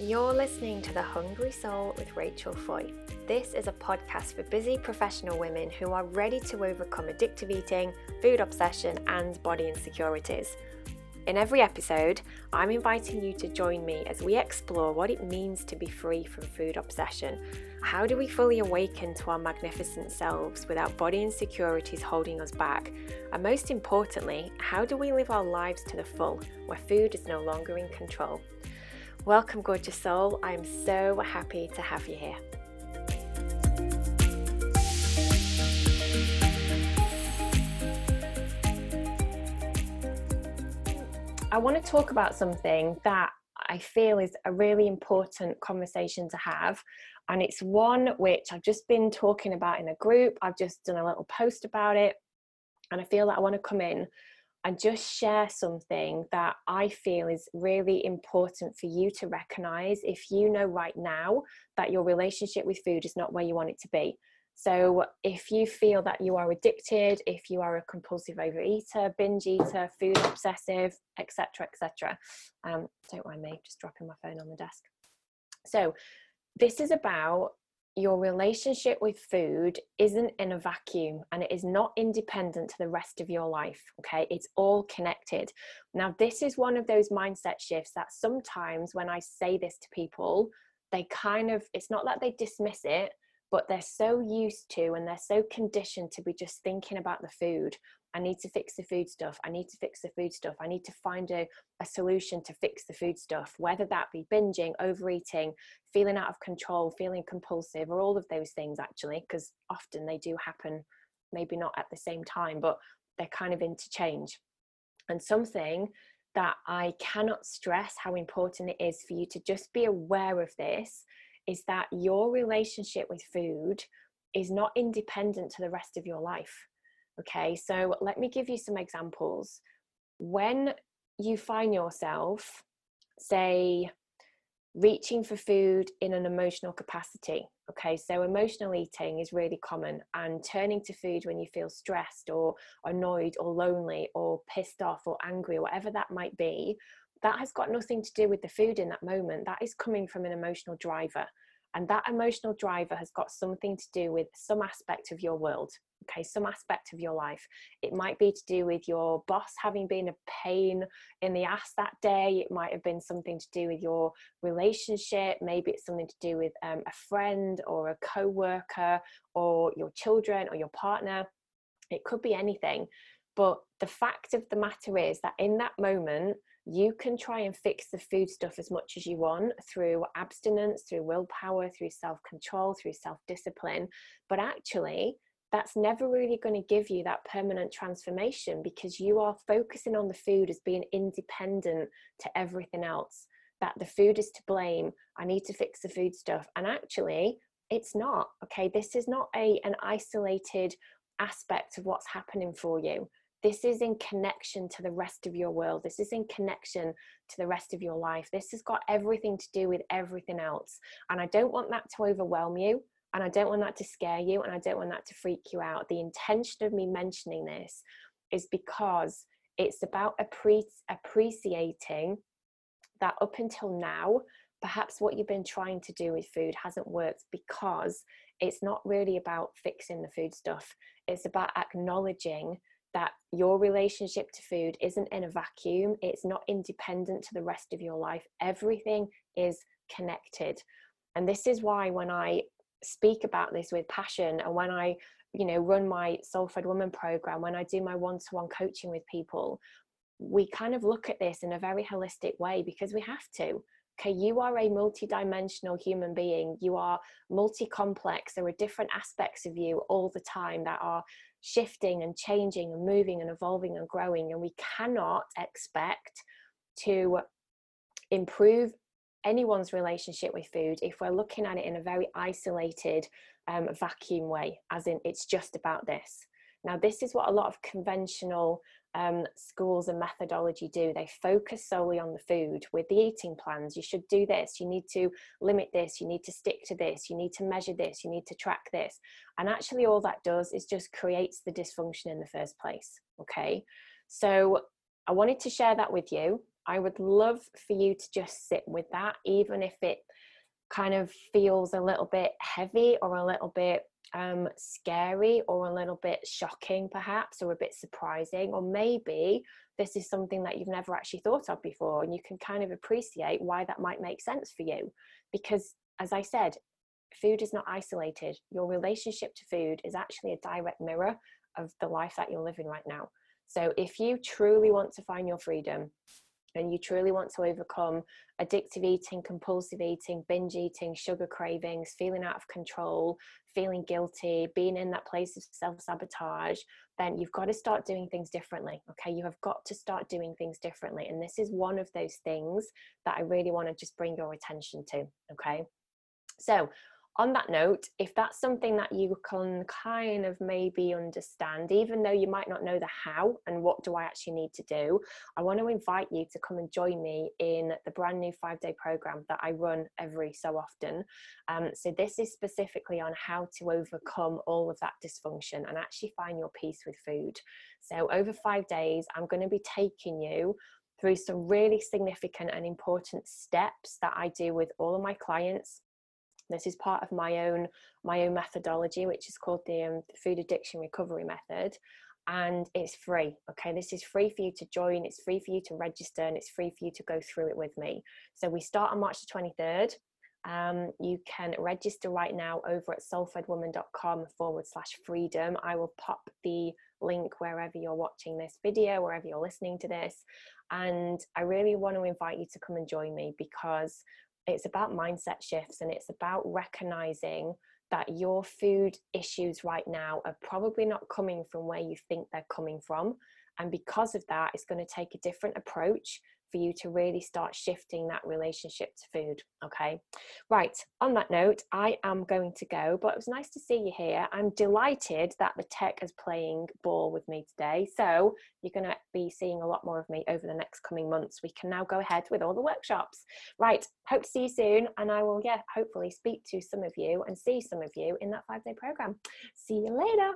You're listening to The Hungry Soul with Rachel Foy. This is a podcast for busy professional women who are ready to overcome addictive eating, food obsession, and body insecurities. In every episode, I'm inviting you to join me as we explore what it means to be free from food obsession. How do we fully awaken to our magnificent selves without body insecurities holding us back? And most importantly, how do we live our lives to the full, where food is no longer in control? Welcome, gorgeous soul. I am so happy to have you here. I want to talk about something that I feel is a really important conversation to have. And it's one which I've just been talking about in a group. I've just done a little post about it. And I feel that I want to come in and just share something that I feel is really important for you to recognize if you know right now that your relationship with food is not where you want it to be. So, if you feel that you are addicted, if you are a compulsive overeater, binge eater, food obsessive, etc., etc., um, don't mind me just dropping my phone on the desk. So, this is about your relationship with food isn't in a vacuum and it is not independent to the rest of your life. Okay, it's all connected. Now, this is one of those mindset shifts that sometimes when I say this to people, they kind of, it's not that they dismiss it but they're so used to and they're so conditioned to be just thinking about the food i need to fix the food stuff i need to fix the food stuff i need to find a, a solution to fix the food stuff whether that be binging overeating feeling out of control feeling compulsive or all of those things actually because often they do happen maybe not at the same time but they're kind of interchange and something that i cannot stress how important it is for you to just be aware of this is that your relationship with food is not independent to the rest of your life. Okay, so let me give you some examples. When you find yourself, say, reaching for food in an emotional capacity, okay, so emotional eating is really common, and turning to food when you feel stressed or annoyed or lonely or pissed off or angry or whatever that might be, that has got nothing to do with the food in that moment. That is coming from an emotional driver. And that emotional driver has got something to do with some aspect of your world, okay, some aspect of your life. It might be to do with your boss having been a pain in the ass that day. It might have been something to do with your relationship. Maybe it's something to do with um, a friend or a co worker or your children or your partner. It could be anything. But the fact of the matter is that in that moment, you can try and fix the food stuff as much as you want through abstinence, through willpower, through self control, through self discipline. But actually, that's never really going to give you that permanent transformation because you are focusing on the food as being independent to everything else. That the food is to blame. I need to fix the food stuff. And actually, it's not. Okay, this is not a an isolated aspect of what's happening for you this is in connection to the rest of your world this is in connection to the rest of your life this has got everything to do with everything else and i don't want that to overwhelm you and i don't want that to scare you and i don't want that to freak you out the intention of me mentioning this is because it's about appre- appreciating that up until now perhaps what you've been trying to do with food hasn't worked because it's not really about fixing the food stuff it's about acknowledging that your relationship to food isn't in a vacuum, it's not independent to the rest of your life. Everything is connected. And this is why when I speak about this with passion and when I, you know, run my Soul Fed Woman program, when I do my one to one coaching with people, we kind of look at this in a very holistic way because we have to. Okay, you are a multi-dimensional human being. You are multi-complex. There are different aspects of you all the time that are shifting and changing and moving and evolving and growing. And we cannot expect to improve anyone's relationship with food if we're looking at it in a very isolated um, vacuum way, as in it's just about this. Now, this is what a lot of conventional um, schools and methodology do. They focus solely on the food with the eating plans. You should do this, you need to limit this, you need to stick to this, you need to measure this, you need to track this. And actually, all that does is just creates the dysfunction in the first place. Okay. So, I wanted to share that with you. I would love for you to just sit with that, even if it kind of feels a little bit heavy or a little bit um, scary or a little bit shocking, perhaps, or a bit surprising, or maybe this is something that you've never actually thought of before, and you can kind of appreciate why that might make sense for you. Because, as I said, food is not isolated. Your relationship to food is actually a direct mirror of the life that you're living right now. So, if you truly want to find your freedom, and you truly want to overcome addictive eating, compulsive eating, binge eating, sugar cravings, feeling out of control, feeling guilty, being in that place of self sabotage, then you've got to start doing things differently. Okay, you have got to start doing things differently. And this is one of those things that I really want to just bring your attention to. Okay, so on that note, if that's something that you can kind of maybe understand, even though you might not know the how and what do I actually need to do, I want to invite you to come and join me in the brand new five day program that I run every so often. Um, so, this is specifically on how to overcome all of that dysfunction and actually find your peace with food. So, over five days, I'm going to be taking you through some really significant and important steps that I do with all of my clients this is part of my own my own methodology, which is called the um, food addiction recovery method, and it's free. Okay, this is free for you to join. It's free for you to register, and it's free for you to go through it with me. So we start on March the twenty third. Um, you can register right now over at soulfedwoman.com forward slash freedom. I will pop the link wherever you're watching this video, wherever you're listening to this. And I really want to invite you to come and join me because it's about mindset shifts and it's about recognizing that your food issues right now are probably not coming from where you think they're coming from. And because of that, it's going to take a different approach for you to really start shifting that relationship to food. Okay. Right. On that note, I am going to go, but it was nice to see you here. I'm delighted that the tech is playing ball with me today. So you're going to be seeing a lot more of me over the next coming months. We can now go ahead with all the workshops. Right. Hope to see you soon. And I will, yeah, hopefully speak to some of you and see some of you in that five day program. See you later.